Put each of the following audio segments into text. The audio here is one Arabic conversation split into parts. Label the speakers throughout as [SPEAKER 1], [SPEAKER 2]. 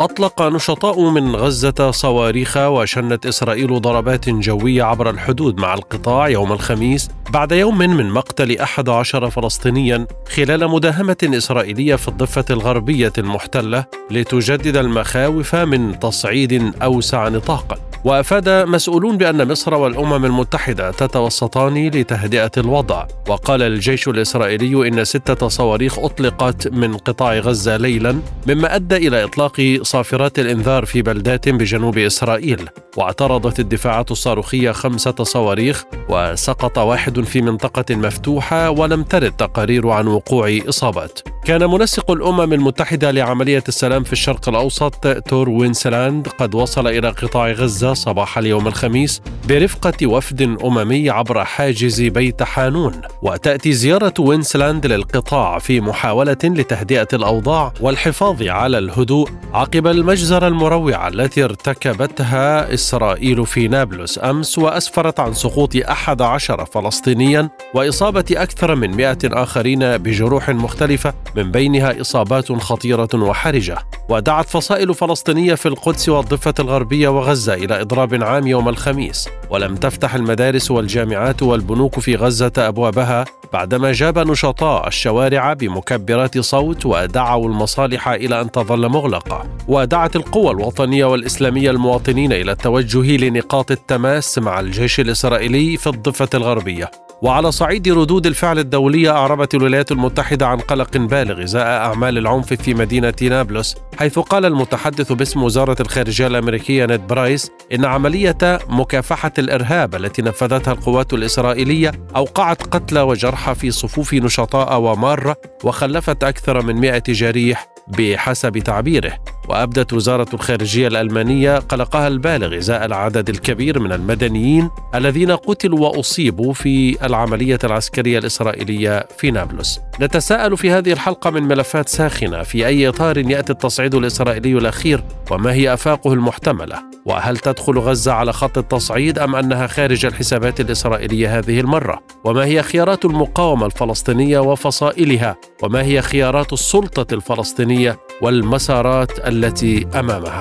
[SPEAKER 1] أطلق نشطاء من غزة صواريخ وشنت إسرائيل ضربات جوية عبر الحدود مع القطاع يوم الخميس بعد يوم من مقتل 11 فلسطينيا خلال مداهمة إسرائيلية في الضفة الغربية المحتلة لتجدد المخاوف من تصعيد أوسع نطاقا وأفاد مسؤولون بأن مصر والأمم المتحدة تتوسطان لتهدئة الوضع. وقال الجيش الإسرائيلي إن ستة صواريخ أطلقت من قطاع غزة ليلا مما أدى إلى إطلاق صافرات الإنذار في بلدات بجنوب إسرائيل. واعترضت الدفاعات الصاروخية خمسة صواريخ وسقط واحد في منطقة مفتوحة ولم ترد تقارير عن وقوع إصابات. كان منسق الأمم المتحدة لعملية السلام في الشرق الأوسط تور وينسلاند قد وصل إلى قطاع غزة صباح اليوم الخميس برفقة وفد أممي عبر حاجز بيت حانون وتأتي زيارة وينسلاند للقطاع في محاولة لتهدئة الأوضاع والحفاظ على الهدوء عقب المجزرة المروعة التي ارتكبتها إسرائيل في نابلس أمس وأسفرت عن سقوط أحد عشر فلسطينيا وإصابة أكثر من مئة آخرين بجروح مختلفة من بينها إصابات خطيرة وحرجة ودعت فصائل فلسطينية في القدس والضفة الغربية وغزة إلى إضراب عام يوم الخميس ولم تفتح المدارس والجامعات والبنوك في غزة أبوابها بعدما جاب نشطاء الشوارع بمكبرات صوت ودعوا المصالح إلى أن تظل مغلقة. ودعت القوى الوطنية والإسلامية المواطنين إلى التوجه لنقاط التماس مع الجيش الإسرائيلي في الضفة الغربية. وعلى صعيد ردود الفعل الدولية أعربت الولايات المتحدة عن قلق بالغ إزاء أعمال العنف في مدينة نابلس حيث قال المتحدث باسم وزارة الخارجية الأمريكية نيد برايس إن عملية مكافحة الإرهاب التي نفذتها القوات الإسرائيلية أوقعت قتلى وجرحى في صفوف نشطاء ومارة وخلفت أكثر من 100 جريح بحسب تعبيره. وأبدت وزارة الخارجية الألمانية قلقها البالغ إزاء العدد الكبير من المدنيين الذين قتلوا وأصيبوا في العملية العسكرية الإسرائيلية في نابلس. نتساءل في هذه الحلقة من ملفات ساخنة في أي إطار يأتي التصعيد الإسرائيلي الأخير وما هي أفاقه المحتملة؟ وهل تدخل غزة على خط التصعيد أم أنها خارج الحسابات الإسرائيلية هذه المرة؟ وما هي خيارات المقاومة الفلسطينية وفصائلها؟ وما هي خيارات السلطة الفلسطينية والمسارات التي أمامها؟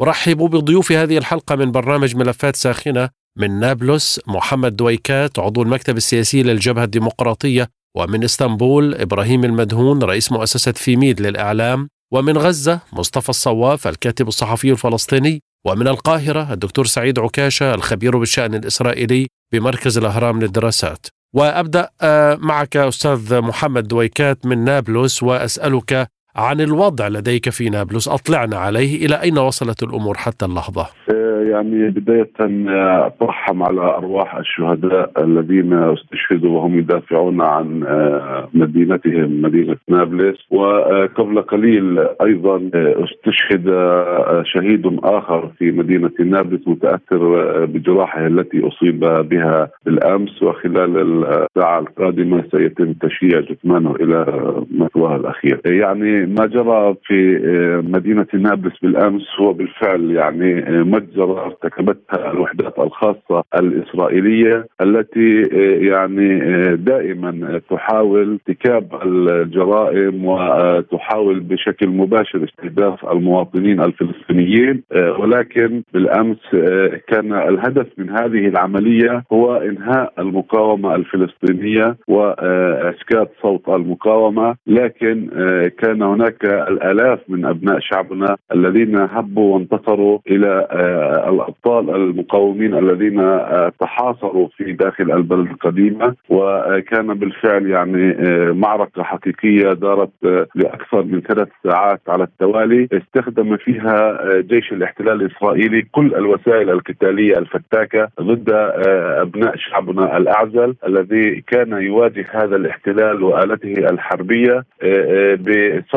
[SPEAKER 1] أرحب بضيوف هذه الحلقة من برنامج ملفات ساخنة من نابلس محمد دويكات عضو المكتب السياسي للجبهة الديمقراطية ومن إسطنبول إبراهيم المدهون رئيس مؤسسة فيميد للإعلام ومن غزة مصطفى الصواف الكاتب الصحفي الفلسطيني ومن القاهرة الدكتور سعيد عكاشة الخبير بالشأن الإسرائيلي بمركز الأهرام للدراسات وأبدأ معك أستاذ محمد دويكات من نابلس وأسألك عن الوضع لديك في نابلس أطلعنا عليه إلى أين وصلت الأمور حتى اللحظة؟
[SPEAKER 2] يعني بداية أترحم على أرواح الشهداء الذين استشهدوا وهم يدافعون عن مدينتهم مدينة نابلس. وقبل قليل أيضا استشهد شهيد آخر في مدينة نابلس متأثر بجراحه التي أصيب بها بالأمس. وخلال الساعة القادمة سيتم تشييع جثمانه إلى مثواه الأخير. يعني ما جرى في مدينة نابلس بالأمس هو بالفعل يعني مجزرة ارتكبتها الوحدات الخاصة الإسرائيلية التي يعني دائما تحاول ارتكاب الجرائم وتحاول بشكل مباشر استهداف المواطنين الفلسطينيين. ولكن بالأمس كان الهدف من هذه العملية هو إنهاء المقاومة الفلسطينية وإسكات صوت المقاومة. لكن كان هناك الآلاف من أبناء شعبنا الذين هبوا وانتصروا إلى الأبطال المقاومين الذين تحاصروا في داخل البلد القديمة وكان بالفعل يعني معركة حقيقية دارت لأكثر من ثلاث ساعات على التوالي استخدم فيها جيش الاحتلال الإسرائيلي كل الوسائل القتالية الفتاكة ضد أبناء شعبنا الأعزل الذي كان يواجه هذا الاحتلال وآلته الحربية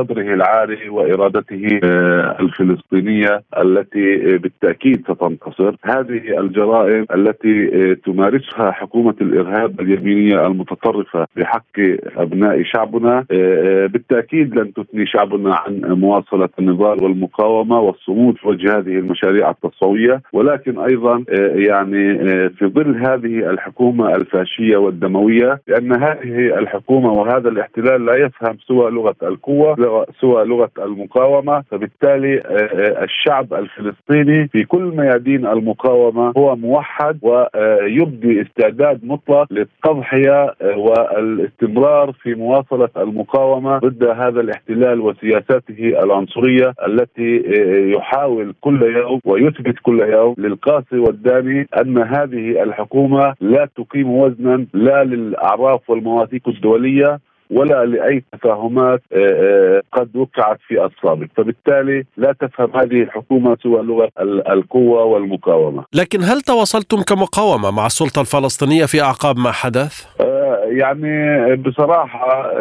[SPEAKER 2] صدره العاري وإرادته آه، الفلسطينية التي بالتأكيد ستنتصر. هذه الجرائم التي تمارسها حكومة الإرهاب اليمينية المتطرفة بحق أبناء شعبنا بالتأكيد لن تثني شعبنا عن مواصلة النضال والمقاومة والصمود في وجه هذه المشاريع التصوية. ولكن أيضا يعني في ظل هذه الحكومة الفاشية والدموية لأن هذه الحكومة وهذا الاحتلال لا يفهم سوى لغة القوة سوى لغة المقاومة فبالتالي الشعب الفلسطيني في كل ميادين المقاومة هو موحد ويبدي استعداد مطلق للتضحية والاستمرار في مواصلة المقاومة ضد هذا الاحتلال وسياساته العنصرية التي يحاول كل يوم ويثبت كل يوم للقاسي والداني أن هذه الحكومة لا تقيم وزنا لا للأعراف والمواثيق الدولية ولا لأي تفاهمات آه، آه، قد وقعت في السابق، فبالتالي لا تفهم هذه الحكومة سوى لغة القوة والمقاومة.
[SPEAKER 1] لكن هل تواصلتم كمقاومة مع السلطة الفلسطينية في أعقاب ما حدث؟
[SPEAKER 2] آه، يعني بصراحة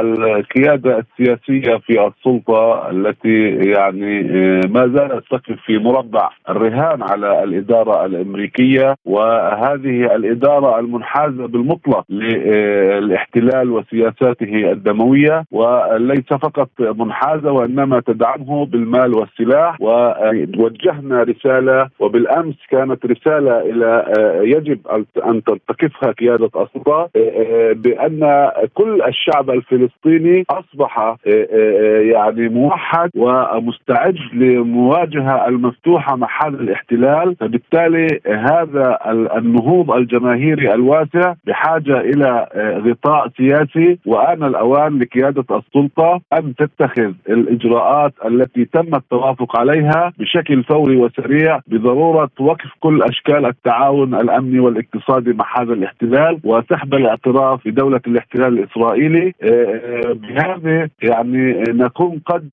[SPEAKER 2] القيادة السياسية في السلطة التي يعني ما زالت تقف في مربع الرهان على الإدارة الأمريكية وهذه الإدارة المنحازة بالمطلق للاحتلال وسياساته الدموية وليس فقط منحازة وإنما تدعمه بالمال والسلاح ووجهنا رسالة وبالأمس كانت رسالة إلى يجب أن تلتقفها قيادة السلطه بأن كل الشعب الفلسطيني أصبح يعني موحد ومستعد لمواجهة المفتوحة مع هذا الاحتلال. فبالتالي هذا النهوض الجماهيري الواسع بحاجة إلى غطاء سياسي. السياسي وآن الأوان لقيادة السلطة أن تتخذ الإجراءات التي تم التوافق عليها بشكل فوري وسريع بضرورة وقف كل أشكال التعاون الأمني والاقتصادي مع هذا الاحتلال. وسحب الاعتراف بدولة الاحتلال الإسرائيلي. آه، آه، بهذا يعني نكون قد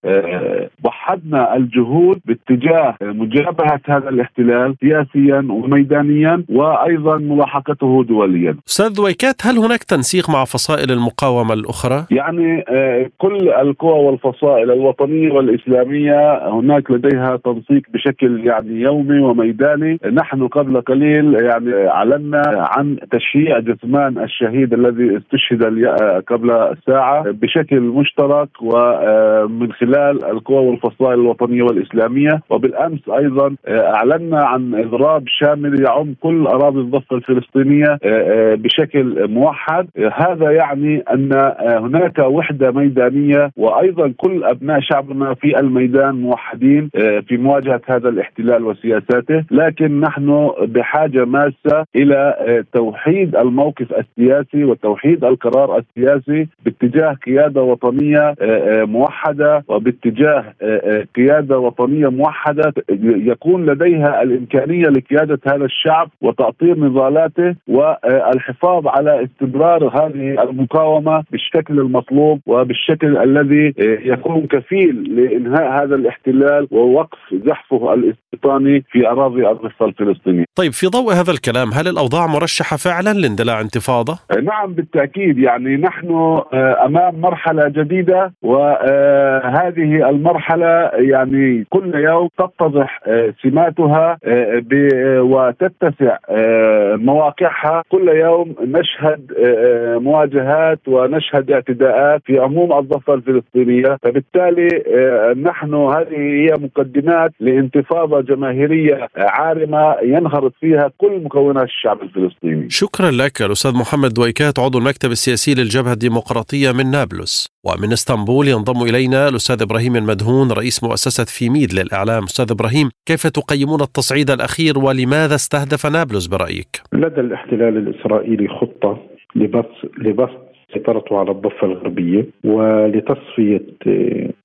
[SPEAKER 2] آه، وحدنا الجهود باتجاه مجابهة هذا الاحتلال سياسيا وميدانيا وأيضا ملاحقته دوليا
[SPEAKER 1] أستاذ ويكات هل هناك تنسيق مع فصائل المقاومة الأخرى؟
[SPEAKER 2] يعني آه، كل القوى والفصائل الوطنية والإسلامية هناك لديها تنسيق بشكل يعني يومي وميداني نحن قبل قليل يعني أعلنا عن تشييع جثمان الشهيد الذي استشهد قبل ساعة بشكل مشترك ومن آه، خلال القوى والفصائل الوطنية والإسلامية. وبالأمس أيضا آه، أعلنا عن إضراب شامل يعم كل أراضي الضفة الفلسطينية بشكل موحد. هذا يعني أن آه، هناك وحدة ميدانية وأيضا كل أبناء شعبنا في الميدان موحدين آه، في مواجهة هذا الاحتلال وسياساته، لكن نحن بحاجة ماسة إلى آه، توحيد الموقف السياسي وتوحيد القرار السياسي باتجاه قيادة وطنية موحدة وباتجاه قيادة وطنية موحدة يكون لديها الإمكانية لقيادة هذا الشعب وتاطير نضالاته والحفاظ على استمرار هذه المقاومة بالشكل المطلوب وبالشكل الذي يكون كفيل لإنهاء هذا الاحتلال ووقف زحفه الاستيطاني في أراضي الضفه الفلسطينيه.
[SPEAKER 1] طيب في ضوء هذا الكلام هل الأوضاع مرشحة فعلا لاندلاع انتفاضة؟
[SPEAKER 2] نعم بالتأكيد يعني نحن آه، أمام مرحلة جديدة وهذه المرحلة يعني كل يوم تتضح آه، سماتها آه، وتتسع مواقعها. كل يوم نشهد مواجهات ونشهد اعتداءات في عموم الضفة الفلسطينية. فبالتالي آه، نحن هذه هي مقدمات لانتفاضة جماهيرية عارمة ينخرط فيها كل مكونات الشعب الفلسطيني.
[SPEAKER 1] شكرا لك الاستاذ محمد دويكات عضو المكتب السياسي للجبهة الديمقراطية من نابلس. ومن إسطنبول ينضم إلينا الأستاذ إبراهيم المدهون رئيس مؤسسة فيميد للإعلام. أستاذ إبراهيم كيف تقيمون التصعيد الأخير ولماذا استهدف نابلس برأيك؟
[SPEAKER 3] لدى الاحتلال الإسرائيلي خطة لبسط لبسط سيطرته على الضفة الغربية ولتصفية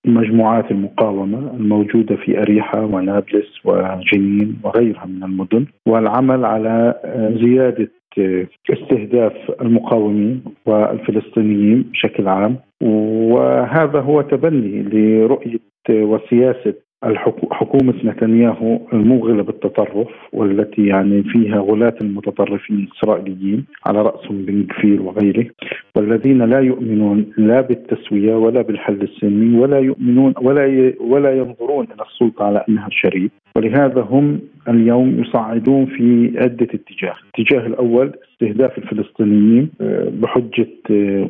[SPEAKER 3] مجموعات المقاومة الموجودة في أريحا ونابلس وجنين وغيرها من المدن والعمل على زيادة استهداف المقاومين والفلسطينيين بشكل عام. وهذا هو تبني لرؤية وسياسة حكومة نتنياهو الموغلة بالتطرف والتي يعني فيها غلاة المتطرفين الإسرائيليين على رأسهم بن كفير وغيره. والذين لا يؤمنون لا بالتسوية ولا بالحل السلمي ولا يؤمنون ولا ولا ينظرون إلى السلطة على أنها شريف. ولهذا هم اليوم يصعدون في عدة اتجاه. الاتجاه الأول استهداف الفلسطينيين آه، بحجة آه،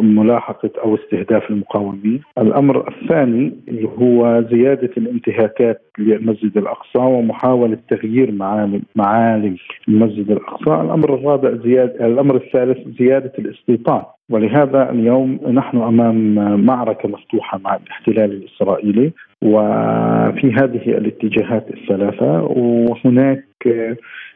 [SPEAKER 3] ملاحقة أو استهداف المقاومين. الأمر الثاني هو زيادة الانتهاكات للمسجد الأقصى ومحاولة تغيير معالم معالم المسجد الأقصى. الأمر الرابع زيادة الأمر الثالث زيادة الاستيطان. ولهذا اليوم نحن أمام معركة مفتوحة مع الاحتلال الإسرائيلي. وفي هذه الاتجاهات الثلاثة وهناك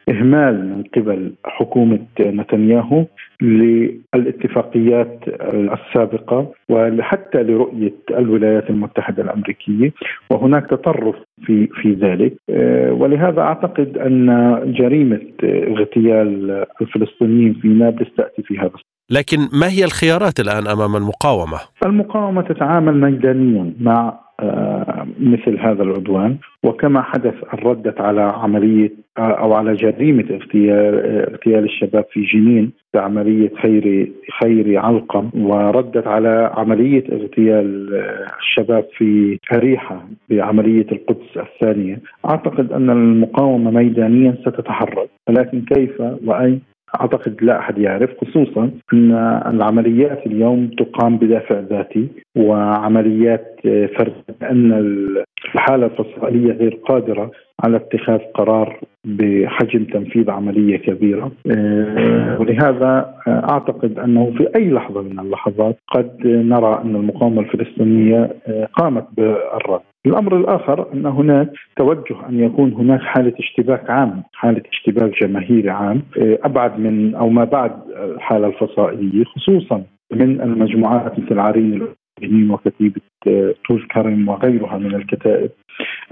[SPEAKER 3] إهمال من قبل حكومة نتنياهو للاتفاقيات السابقة وحتى لرؤية الولايات المتحدة الأمريكية وهناك تطرف في في ذلك ولهذا أعتقد أن جريمة اغتيال الفلسطينيين في نابلس تأتي في هذا
[SPEAKER 1] لكن ما هي الخيارات الآن أمام المقاومة؟
[SPEAKER 3] المقاومة تتعامل ميدانيا مع آه، مثل هذا العدوان. وكما حدث ردت على عملية آه، أو على جريمة اغتيال اغتيال الشباب في جنين بعملية خيري خيري علقم وردت على عملية اغتيال آه، الشباب في اريحه بعملية القدس الثانية. أعتقد أن المقاومة ميدانيا ستتحرك ولكن كيف وأين؟ أعتقد لا أحد يعرف خصوصا أن العمليات اليوم تقام بدافع ذاتي وعمليات فرد أن الحالة الفصائلية غير قادرة على اتخاذ قرار بحجم تنفيذ عملية كبيرة. آه، ولهذا أعتقد أنه في أي لحظة من اللحظات قد نرى أن المقاومة الفلسطينية آه، قامت بالرد. الأمر الآخر أن هناك توجه أن يكون هناك حالة اشتباك عام، حالة اشتباك جماهيري عام آه، أبعد من أو ما بعد الحالة الفصائليه خصوصا من المجموعات مثل عرين وكتيبة آه، طول كرم وغيرها من الكتائب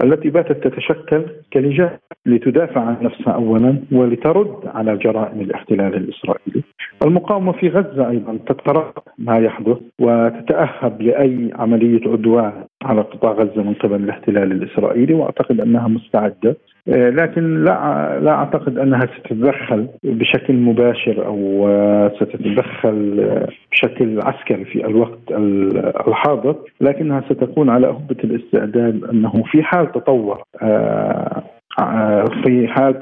[SPEAKER 3] التي باتت تتشكل كلجان لتدافع عن نفسها اولا ولترد على جرائم الاحتلال الإسرائيلي. المقاومة في غزة أيضا تترقب ما يحدث وتتأهب لأي عملية عدوان على قطاع غزة من قبل الاحتلال الإسرائيلي وأعتقد أنها مستعدة آه، لكن لا لا أعتقد أنها ستتدخل بشكل مباشر أو آه، ستتدخل بشكل عسكري في الوقت الحاضر لكنها ستكون على أهبة الاستعداد أنه في حال تطور آه، في حال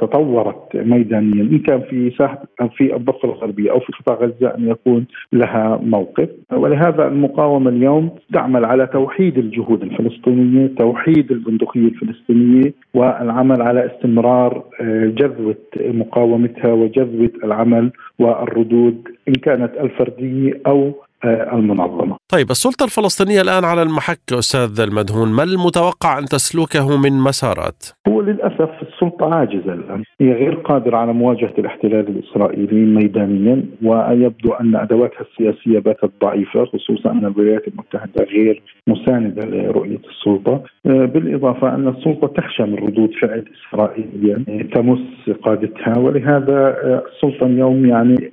[SPEAKER 3] تطورت ميدانيا إن كان في ساحة في الضفة الغربية أو في قطاع غزة أن يكون لها موقف. ولهذا المقاومة اليوم تعمل على توحيد الجهود الفلسطينية، توحيد البندقية الفلسطينية والعمل على استمرار آه، جذوة مقاومتها وجذوة العمل والردود إن كانت الفردية أو آه، المنظمة.
[SPEAKER 1] طيب السلطة الفلسطينية الآن على المحك أستاذ المدهون، ما المتوقع أن تسلكه من مسارات؟
[SPEAKER 3] هو للأسف السلطة عاجزة الآن، هي غير قادرة على مواجهة الاحتلال الإسرائيلي ميدانيا ويبدو أن أدواتها السياسية باتت ضعيفة خصوصا أن الولايات المتحدة غير مساندة لرؤية السلطة، آه، بالإضافة أن السلطة تخشى من ردود فعل إسرائيلية تمس قادتها ولهذا آه، السلطة اليوم يعني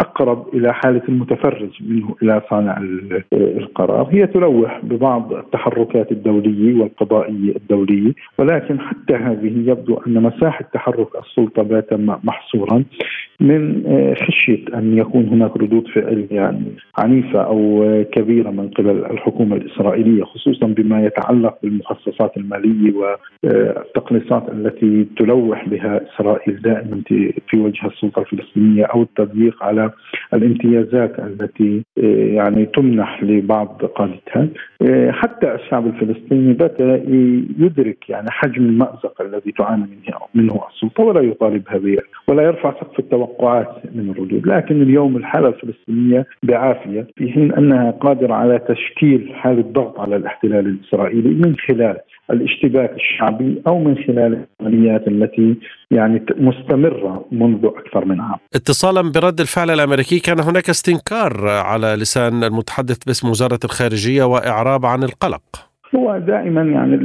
[SPEAKER 3] أقرب إلى حالة المتفرج منه إلى صانع القرار هي تلوح ببعض التحركات الدولية والقضائية الدولية ولكن حتى هذه يبدو أن مساحة تحرك السلطة بات محصورا من آه، خشية أن يكون هناك ردود فعل يعني عنيفة أو كبيرة من قبل الحكومة الإسرائيلية خصوصا بما يتعلق بالمخصصات المالية والتقنيصات التي تلوح بها إسرائيل دائما في وجه السلطة الفلسطينية أو التضييق على الامتيازات التي آه، يعني تمنح لبعض قادتها. آه، حتى الشعب الفلسطيني بدا يدرك يعني حجم المأزق الذي تعاني منه منه السلطة ولا يطالبها به ولا يرفع سقف التوقعات من الردود، لكن اليوم الحالة الفلسطينية بعافية في حين أنها قادرة على تشكيل حالة ضغط على الاحتلال الإسرائيلي من خلال الاشتباك الشعبي أو من خلال العمليات التي يعني مستمرة منذ أكثر من عام.
[SPEAKER 1] اتصالا برد الفعل الأمريكي كان هناك استنكار على لسان المتحدث باسم وزارة الخارجية وإعراب عن القلق.
[SPEAKER 3] هو دائما يعني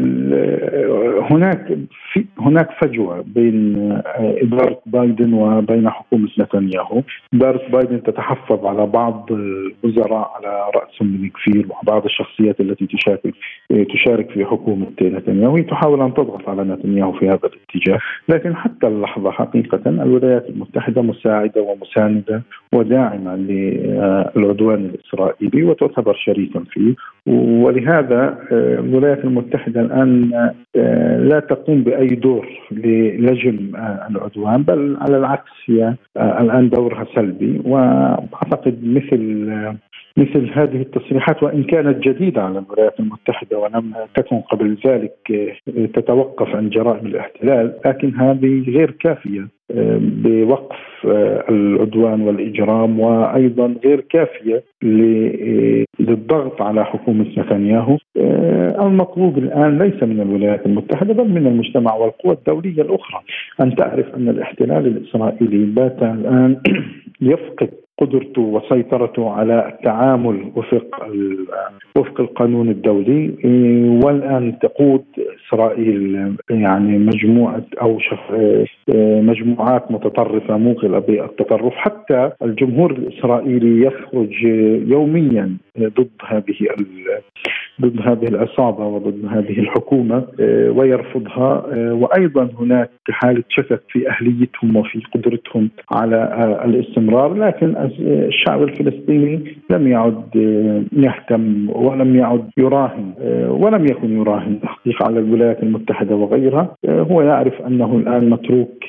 [SPEAKER 3] هناك في هناك فجوة بين آه، إدارة بايدن وبين حكومة نتنياهو، إدارة بايدن تتحفظ على بعض الوزراء على راسهم بن كفير وبعض الشخصيات التي تشارك تشارك في حكومة نتنياهو. تحاول أن تضغط على نتنياهو في هذا الاتجاه، لكن حتى اللحظة حقيقة الولايات المتحدة مساعدة ومساندة وداعمة للعدوان الإسرائيلي وتعتبر شريكا فيه. ولهذا آه، الولايات المتحدة الآن آه، لا تقوم بأي دور للجم آه، العدوان بل على العكس هي الآن دورها سلبي. وأعتقد مثل مثل هذه التصريحات وإن كانت جديدة على الولايات المتحدة ولم تكن قبل ذلك تتوقف عن جرائم الاحتلال لكن هذه غير كافية بوقف العدوان والإجرام وأيضا غير كافية للضغط على حكومة نتنياهو. المطلوب الآن ليس من الولايات المتحدة بل من المجتمع والقوى الدولية الأخرى أن تعرف أن الاحتلال الإسرائيلي بات الآن يفقد قدرته وسيطرته على التعامل وفق وفق القانون الدولي. والآن تقود إسرائيل يعني مجموعة أو مجموعات متطرفة موغله بالتطرف حتى الجمهور الإسرائيلي يخرج يوميا ضد هذه ضد هذه العصابة وضد هذه الحكومة ويرفضها. وأيضا هناك حالة شكك في أهليتهم وفي قدرتهم على الاستمرار. لكن الشعب الفلسطيني لم يعد يهتم ولم يعد يراهن ولم يكن يراهن. تحقيق على الولايات المتحدة وغيرها هو يعرف أنه الآن متروك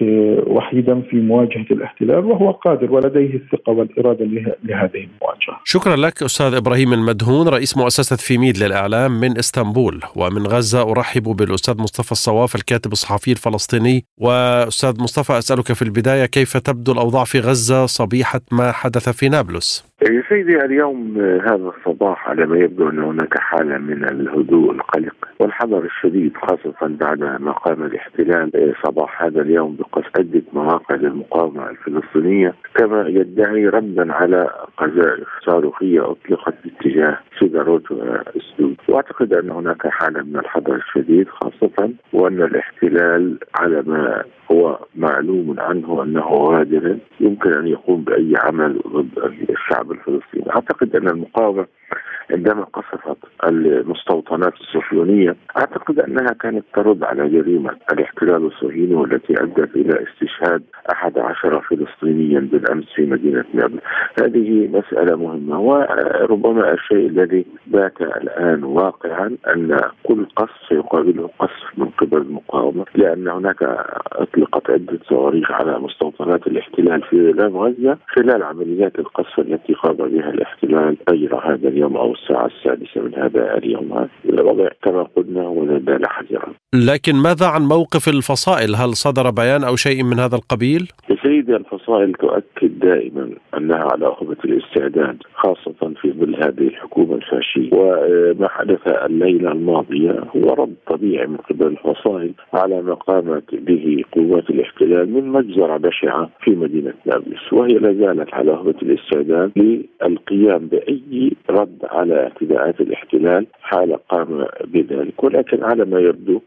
[SPEAKER 3] وحيدا في مواجهة الاحتلال وهو قادر ولديه الثقة والإرادة لهذه المواجهة.
[SPEAKER 1] شكرا لك أستاذ إبراهيم المدهون رئيس مؤسسة فيميد للإعلام من إسطنبول. ومن غزة أرحب بالأستاذ مصطفى الصواف الكاتب الصحفي الفلسطيني. وأستاذ مصطفى أسألك في البداية كيف تبدو الأوضاع في غزة؟ صبيحة ما حدث في نابلس؟
[SPEAKER 4] يا سيدي اليوم هذا الصباح على ما يبدو أن هناك حالة من الهدوء القلق والحذر الشديد خاصة بعد ما قام الاحتلال. صباح هذا اليوم بقصف عدة مواقع للمقاومة الفلسطينية. كما يدعي ردا على قذائف صاروخية أطلقت باتجاه سيداروت واسلوب وأعتقد أن هناك حالة من الحذر الشديد خاصة وأن الاحتلال على ما هو معلوم عنه أنه غادر يمكن أن يقوم بأي عمل ضد الشعب الفلسطيني، أعتقد أن المقاومة عندما قصفت المستوطنات الصهيونية أعتقد أنها كانت ترد على جريمة الاحتلال الصهيوني والتي أدت إلى استشهاد أحد عشر فلسطينيا بالأمس في مدينة نابلس هذه مسألة مهمة وربما الشيء الذي بات الآن واقعا أن كل قصف سيقابله قصف من قبل المقاومة لأن هناك أطلقت عدة صواريخ على مستوطنات الاحتلال في غزة خلال عمليات القصف التي قام بها الاحتلال غير هذا اليوم أو الساعة السادسة من هذا اليوم. الوضع كما قلنا ولا زال حذرا.
[SPEAKER 1] لكن ماذا عن موقف الفصائل؟ هل صدر بيان أو شيء من هذا القبيل؟
[SPEAKER 4] سيدي الفصائل تؤكد دائما أنها على أخذة الاستعداد خاصة في ظل هذه الحكومة الفاشية. وما حدث الليلة الماضية هو رد طبيعي من قبل الفصائل على ما قامت به قوات الاحتلال من مجزرة بشعة في مدينة نابلس وهي لا زالت على أخذة الاستعداد للقيام بأي رد على اعتداءات الاحتلال حال قام بذلك. ولكن على ما يبدو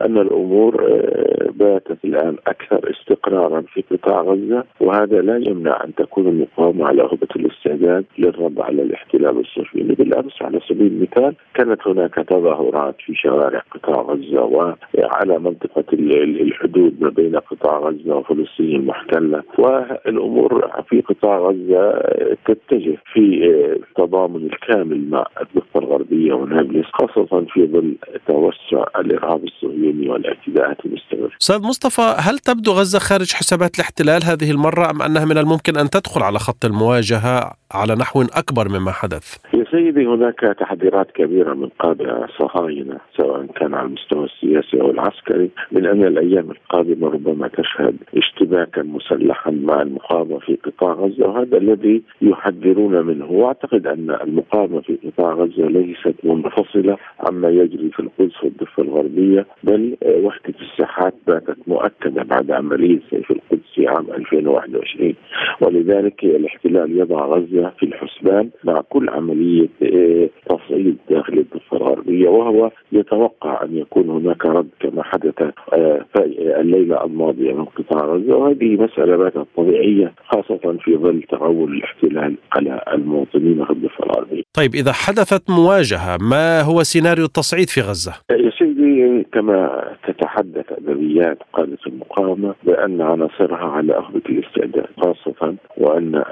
[SPEAKER 4] أن الأمور آه، باتت الآن أكثر استقرارا في قطاع غزة وهذا لا يمنع أن تكون المقاومة على رغبة الاستعداد للرد على الاحتلال الصهيوني. بالأمس على سبيل المثال كانت هناك تظاهرات في شوارع قطاع غزة وعلى منطقة الحدود ما بين قطاع غزة وفلسطين المحتلة والأمور في قطاع غزة تتجه في آه، تضامن الكامل مع الضفة الغربية ونابلس خاصة في ظل توسع الإرهاب الصهيوني والاعتداءات المستمرة.
[SPEAKER 1] أستاذ مصطفى هل تبدو غزة خارج حسابات الاحتلال؟ هذه المرة أم أنها من الممكن أن تدخل على خط المواجهة على نحو أكبر مما حدث؟
[SPEAKER 4] يا سيدي هناك تحذيرات كبيرة من قادة الصهاينة سواء كان على المستوى السياسي أو العسكري. من أن الأيام القادمة ربما تشهد اشتباكا مسلحا مع المقاومة في قطاع غزة وهذا الذي يحذرون منه. وأعتقد أن المقاومة في قطاع غزة ليست منفصلة عما يجري في القدس والضفة الغربية بل وحدة الساحات باتت مؤكدة بعد عملية سيف القدس في عام 2021 ولذلك الاحتلال يضع غزة غزه في الحسبان مع كل عملية آه، تصعيد داخل الضفه الغربيه وهو يتوقع أن يكون هناك رد كما حدث آه، الليلة الماضية من قطاع غزة وهذه مسألة باتت طبيعية خاصة في ظل تغول الاحتلال على المواطنين في الضفه الغربيه.
[SPEAKER 1] طيب إذا حدثت مواجهة ما هو سيناريو التصعيد في غزة؟
[SPEAKER 4] يا سيدي كما تتحدث أدبيات قادة المقاومة بأن عناصرها على أخذة الاستعداد خاصة وأن آه،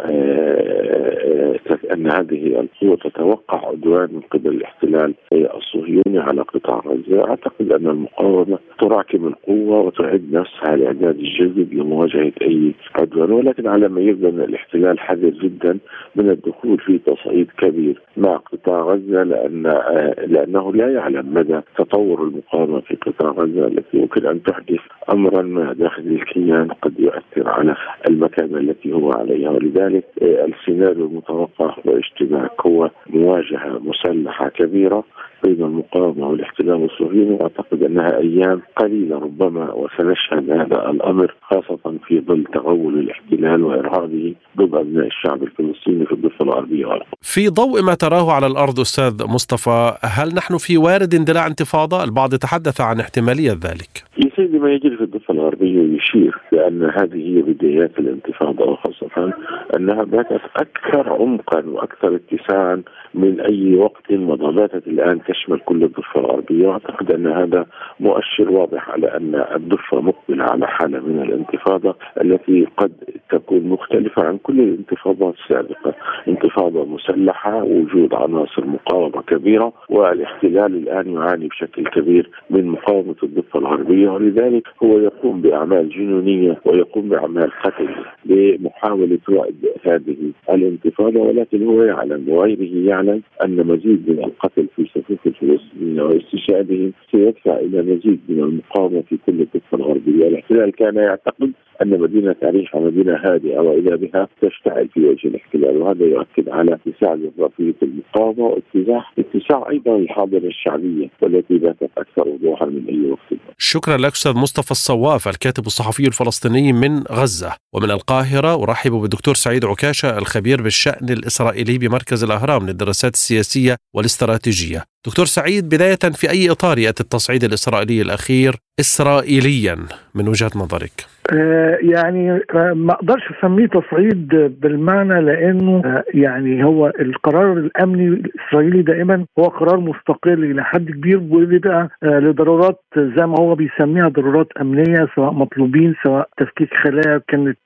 [SPEAKER 4] آه، أن هذه القوة تتوقع عدوان من قبل الاحتلال الصهيوني على قطاع غزة، أعتقد أن المقاومة تراكم القوة وتعد نفسها الاعداد الجيد لمواجهة أي عدوان. ولكن على ما يبدو أن الاحتلال حذر جدا من الدخول في تصعيد كبير مع قطاع غزة لأن آه، لأنه لا يعلم مدى تطور المقاومة في قطاع غزة التي يمكن أن تحدث امرا ما داخل الكيان. قد يؤثر على المكانه التي هو عليها ولذلك آه، السيناريو المتوقع هو اشتباك هو مواجهة مسلحة كبيرة بين المقاومة والاحتلال الصهيوني أعتقد أنها أيام قليلة ربما وسنشهد هذا الأمر خاصة في ظل تغول الاحتلال وإرهابه ضد أبناء الشعب الفلسطيني في الضفة الغربية والقدس.
[SPEAKER 1] في ضوء ما تراه على الأرض أستاذ مصطفى هل نحن في وارد اندلاع انتفاضة؟ البعض يتحدث عن احتمالية ذلك.
[SPEAKER 4] يا سيدي ما يجري في الضفة الغربيه يشير بأن هذه بدايات الانتفاضة وخاصة أنها باتت أكثر عمقا وأكثر اتساعا من أي وقت مضى. باتت الآن تشمل كل الضفة الغربية وأعتقد أن هذا مؤشر واضح على أن الضفة مقبلة على حالة من الانتفاضة التي قد تكون مختلفة عن كل الانتفاضات السابقة، انتفاضة مسلحة وجود عناصر مقاومة كبيرة والاحتلال الآن يعاني بشكل كبير من مقاومة الضفة الغربية ولذلك هو يقوم بأعمال جنونية ويقوم بأعمال قتل لمحاوله وعد هذه الانتفاضة ولكن هو يعلم وغيره يعلم أن مزيد من القتل في صفوف الفلسطينيين واستشهادهم سيدفع إلى مزيد من المقاومة في كل الضفة الغربية، الاحتلال كان يعتقد أن مدينة عريحه مدينه هادئة واذا بها تشتعل في وجه الاحتلال وهذا يؤكد على اتساع جغرافية المقاومة واتساع اتساع أيضا الحاضنة الشعبية والتي باتت أكثر وضوحا من أي وقت.
[SPEAKER 1] شكرا لك أستاذ مصطفى الصواف الكاتب الصحفي الفلسطيني من غزة ومن القاهرة أرحب بالدكتور سعيد عكاشة الخبير بالشأن الإسرائيلي بمركز الأهرام للدراسات السياسية والاستراتيجية. دكتور سعيد بداية في أي إطار يأتي التصعيد الإسرائيلي الأخير اسرائيليا من وجهة نظرك؟
[SPEAKER 5] آه، يعني آه، ما أقدرش أسميه تصعيد بالمعنى لأنه آه، يعني هو القرار الأمني الإسرائيلي دائما هو قرار مستقل إلى حد كبير وبيبقى لضرورات زي ما هو بيسميها ضرورات أمنية سواء مطلوبين سواء تفكيك خلايا كانت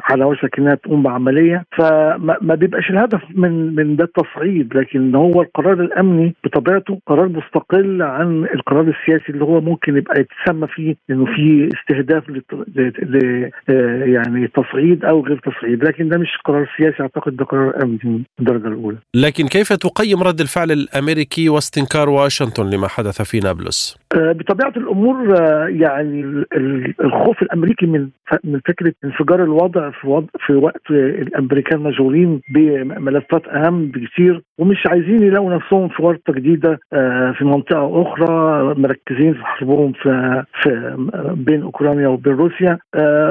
[SPEAKER 5] على وشك إنها تقوم بعملية فما بيبقاش الهدف من من ده التصعيد لكن هو القرار الأمني بطبيعته قرار مستقل عن القرار السياسي اللي هو ممكن يبقى يتسمى فيه إنه في استهداف ل يعني تصعيد أو غير تصعيد لكن ده مش قرار سياسي أعتقد ده قرار أمني الدرجة الأولى
[SPEAKER 1] لكن كيف تقيم رد الفعل الأمريكي واستنكار واشنطن لما حدث في نابلس؟
[SPEAKER 5] آه، بطبيعة الأمور آه، يعني الخوف الأمريكي من من فكرة انفجار الوضع في وضع في وقت الأمريكان مشغولين بملفات أهم بكثير ومش عايزين يلاقوا نفسهم في ورطة جديدة آه، في منطقة أخرى مركزين في حربهم في, في بين أوكرانيا وبين روسيا.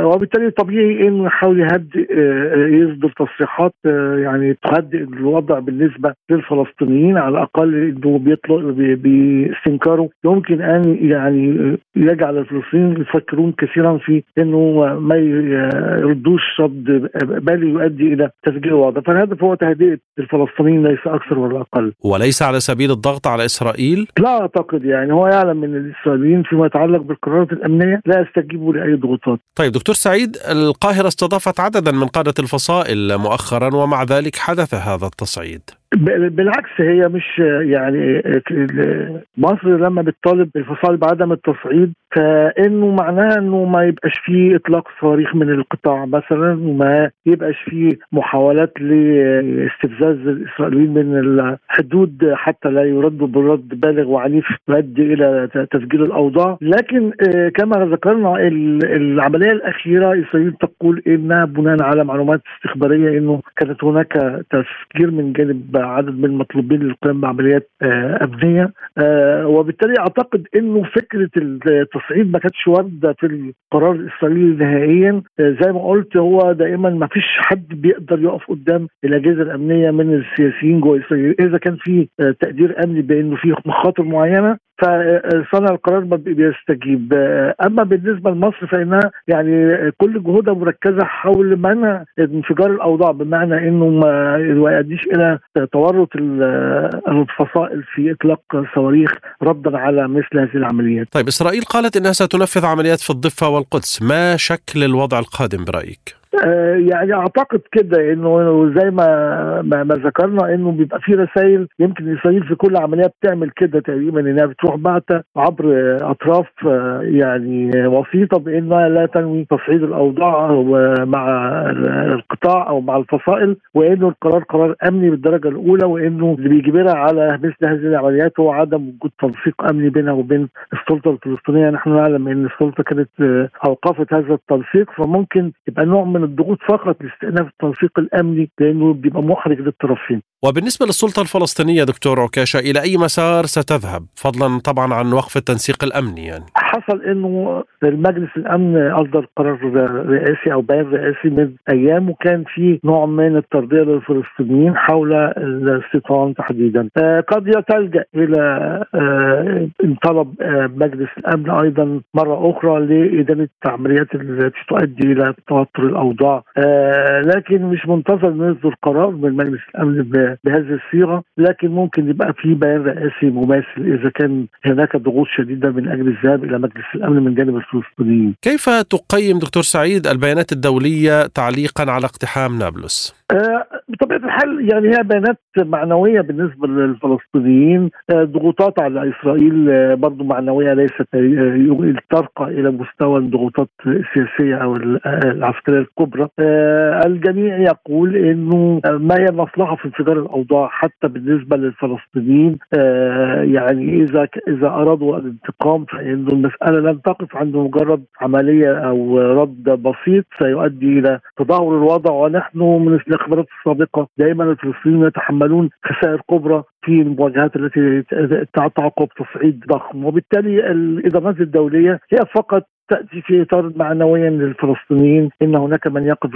[SPEAKER 5] وبالتالي طبيعي إنه يحاول يهدئ يصدر تصريحات يعني تهدئ الوضع بالنسبة للفلسطينيين على الأقل إنه بيطلق باستنكاره يمكن ان يعني يجعل الفلسطينيين يفكرون كثيرا في إنه ما يردوش رد بل يؤدي إلى تسجيل الوضع فالهدف هو تهدئة الفلسطينيين ليس أكثر ولا أقل
[SPEAKER 1] وليس على سبيل الضغط على إسرائيل؟
[SPEAKER 5] لا أعتقد يعني هو يعلم من الإسرائيليين فيما يتعلق بالقرارات الأمنية لا يستجيبوا لأي ضغوطات.
[SPEAKER 1] طيب دكتور سعيد القاهرة استضافت عددا من قادة الفصائل مؤخرا ومع ذلك حدث هذا التصعيد.
[SPEAKER 5] بالعكس هي مش يعني مصر لما بتطالب الفصائل بعدم التصعيد فإنه معناه إنه ما يبقاش فيه إطلاق صواريخ من القطاع مثلا وما يبقاش فيه محاولات لاستفزاز الإسرائيليين من الحدود حتى لا يردوا برد بالغ وعنيف يؤدي إلى تسجيل الأوضاع. لكن آه، كما ذكرنا العملية الأخيرة إسرائيل تقول إنها بناء على معلومات استخبارية إنه كانت هناك تفكير من جانب عدد من المطلوبين للقيام بعمليات أمنية. وبالتالي أعتقد إنه فكرة التصعيد ما كانتش واردة في القرار الاسرائيلي نهائيا. زي ما قلت هو دائما ما فيش حد بيقدر يقف قدام الأجهزة الأمنية من السياسيين جوه إسرائيل إذا كان في تقدير أمني بأنه في مخاطر معينة. فصانع القرار ما بيستجيب. أما بالنسبة لمصر فإنها يعني كل جهودها مركزة حول منع انفجار الأوضاع بمعنى إنه ما يؤديش إلى تورط الفصائل في إطلاق صواريخ ردا على مثل هذه العمليات.
[SPEAKER 1] طيب إسرائيل قالت إنها ستنفذ عمليات في الضفة والقدس، ما شكل الوضع القادم برأيك؟
[SPEAKER 5] يعني أعتقد كده إنه زي ما ما, ما ذكرنا إنه بيبقى في رسائل يمكن إسرائيل في كل عمليه بتعمل كده تقريبا إنها بتروح بعتة عبر أطراف يعني وسيطة بإنها لا تنوي تصعيد الأوضاع مع القطاع أو مع الفصائل وإنه القرار قرار أمني بالدرجة الأولى وإنه اللي بيجبرها على مثل هذه العمليات هو عدم وجود تنسيق أمني بينها وبين السلطة الفلسطينية. نحن نعلم إن السلطة كانت أوقفت هذا التنسيق فممكن يبقى نوع من الضغوط فقط لاستئناف التنسيق الأمني لأنه بيبقى محرج للطرفين.
[SPEAKER 1] وبالنسبة للسلطة الفلسطينية دكتور عكاشه إلى أي مسار ستذهب؟ فضلا طبعا عن وقف التنسيق الأمني يعني.
[SPEAKER 5] حصل إنه المجلس الأمن أصدر قرار رئاسي أو بيان رئاسي من أيام وكان في نوع من الترضية للفلسطينيين حول الاستيطان تحديدا. آه قد تلجا إلى آه طلب آه مجلس الأمن أيضا مرة أخرى لادانه العمليات التي تؤدي إلى توتر الأوضاع آه لكن مش منتظر انه يصدر قرار من مجلس الأمن بهذه الصيغه لكن ممكن يبقى في بيان رئاسي مماثل إذا كان هناك ضغوط شديدة من أجل الذهاب إلى مجلس الأمن من جانب الفلسطينيين.
[SPEAKER 1] كيف تقيم دكتور سعيد البيانات الدولية تعليقا على اقتحام نابلس؟
[SPEAKER 5] آه بطبيعة الحال يعني هي بيانات معنوية بالنسبة للفلسطينيين. آه ضغوطات على إسرائيل آه برضه معنوية ليست ترقى إلى مستوى الضغوطات السياسية أو العسكرية الكبرى. الجميع يقول إنه ما هي المصلحه في انفجار الأوضاع حتى بالنسبة للفلسطينيين؟ يعني إذا إذا أرادوا الانتقام فانه المسألة لن تقف عند مجرد عملية أو رد بسيط سيؤدي إلى تدهور الوضع ونحن من الخبرات السابقة دائما الفلسطينيين يتحملون خسائر كبرى في المواجهات التي تعقب تصعيد ضخم. وبالتالي الادارات الدولية هي فقط تأتي في إطار معنويا للفلسطينيين إن هناك من يقف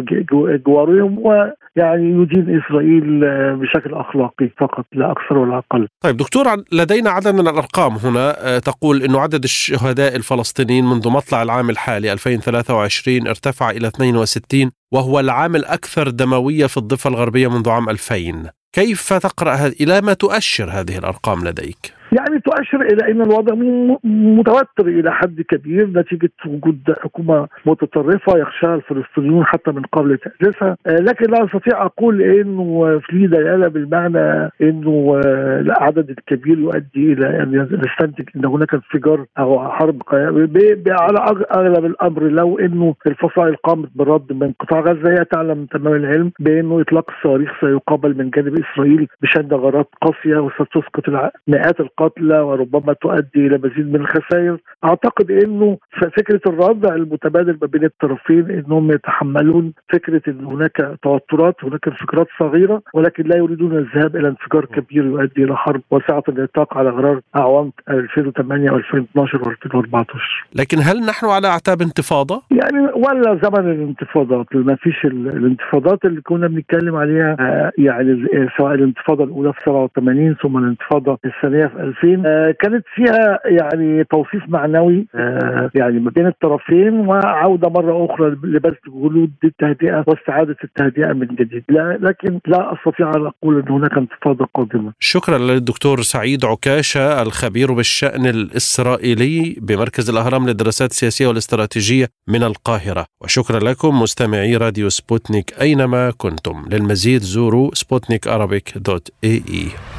[SPEAKER 5] جوارهم ويعني يدين إسرائيل بشكل أخلاقي فقط لا أكثر ولا أقل.
[SPEAKER 1] طيب دكتور لدينا عدد من الأرقام هنا. تقول إنه عدد الشهداء الفلسطينيين منذ مطلع العام الحالي 2023 ارتفع إلى 62 وهو العام الأكثر دموية في الضفة الغربية منذ عام 2000. كيف تقرأ هذه إلى ما تؤشر هذه الأرقام لديك؟
[SPEAKER 5] يعني تؤشر إلى إن الوضع متوتر إلى حد كبير. نتيجة وجود حكومة متطرفة يخشاها الفلسطينيون حتى من قبل تأسيسها. لكن لا أستطيع أقول إنه في دلالة بالمعنى إنه العدد الكبير يؤدي إلى أن نستنتج إن هناك انفجار أو حرب على أغلب الأمر لو إنه الفصائل قامت بالرد من قطاع غزة هي تعلم تمام العلم بأنه إطلاق الصواريخ سيقابل من جانب إسرائيل بشن غارات قاسية وستسقط مئات القتلى وربما تؤدي إلى مزيد من الخسائر أعتقد إنه فكرة الردع المتبادل ما بين الطرفين إنهم يتحملون فكرة إن هناك توترات هناك انفجارات صغيرة ولكن لا يريدون الذهاب إلى انفجار كبير يؤدي إلى حرب واسعه النطاق على غرار أعوام 2008 و2012 و2014
[SPEAKER 1] لكن هل نحن على أعتاب انتفاضة؟
[SPEAKER 5] يعني ولا زمن الانتفاضات ما فيش الانتفاضات اللي كنا بنتكلم عليها يعني سواء الانتفاضة الأولى في 87 ثم الانتفاضة الثانية في 2000 آه كانت فيها يعني توصيف معنوي آه يعني ما بين الطرفين وعودة مرة أخرى لبث جهود التهدئة واستعادة التهدئة من جديد. لا لكن لا أستطيع أن أقول أن هناك انتفاضة قادمة.
[SPEAKER 1] شكرا للدكتور سعيد عكاشه الخبير بالشأن الإسرائيلي بمركز الأهرام للدراسات السياسية والاستراتيجية من القاهرة. وشكرا لكم مستمعي راديو سبوتنيك أينما كنتم. للمزيد زوروا سبوتنيك دوت إي إي.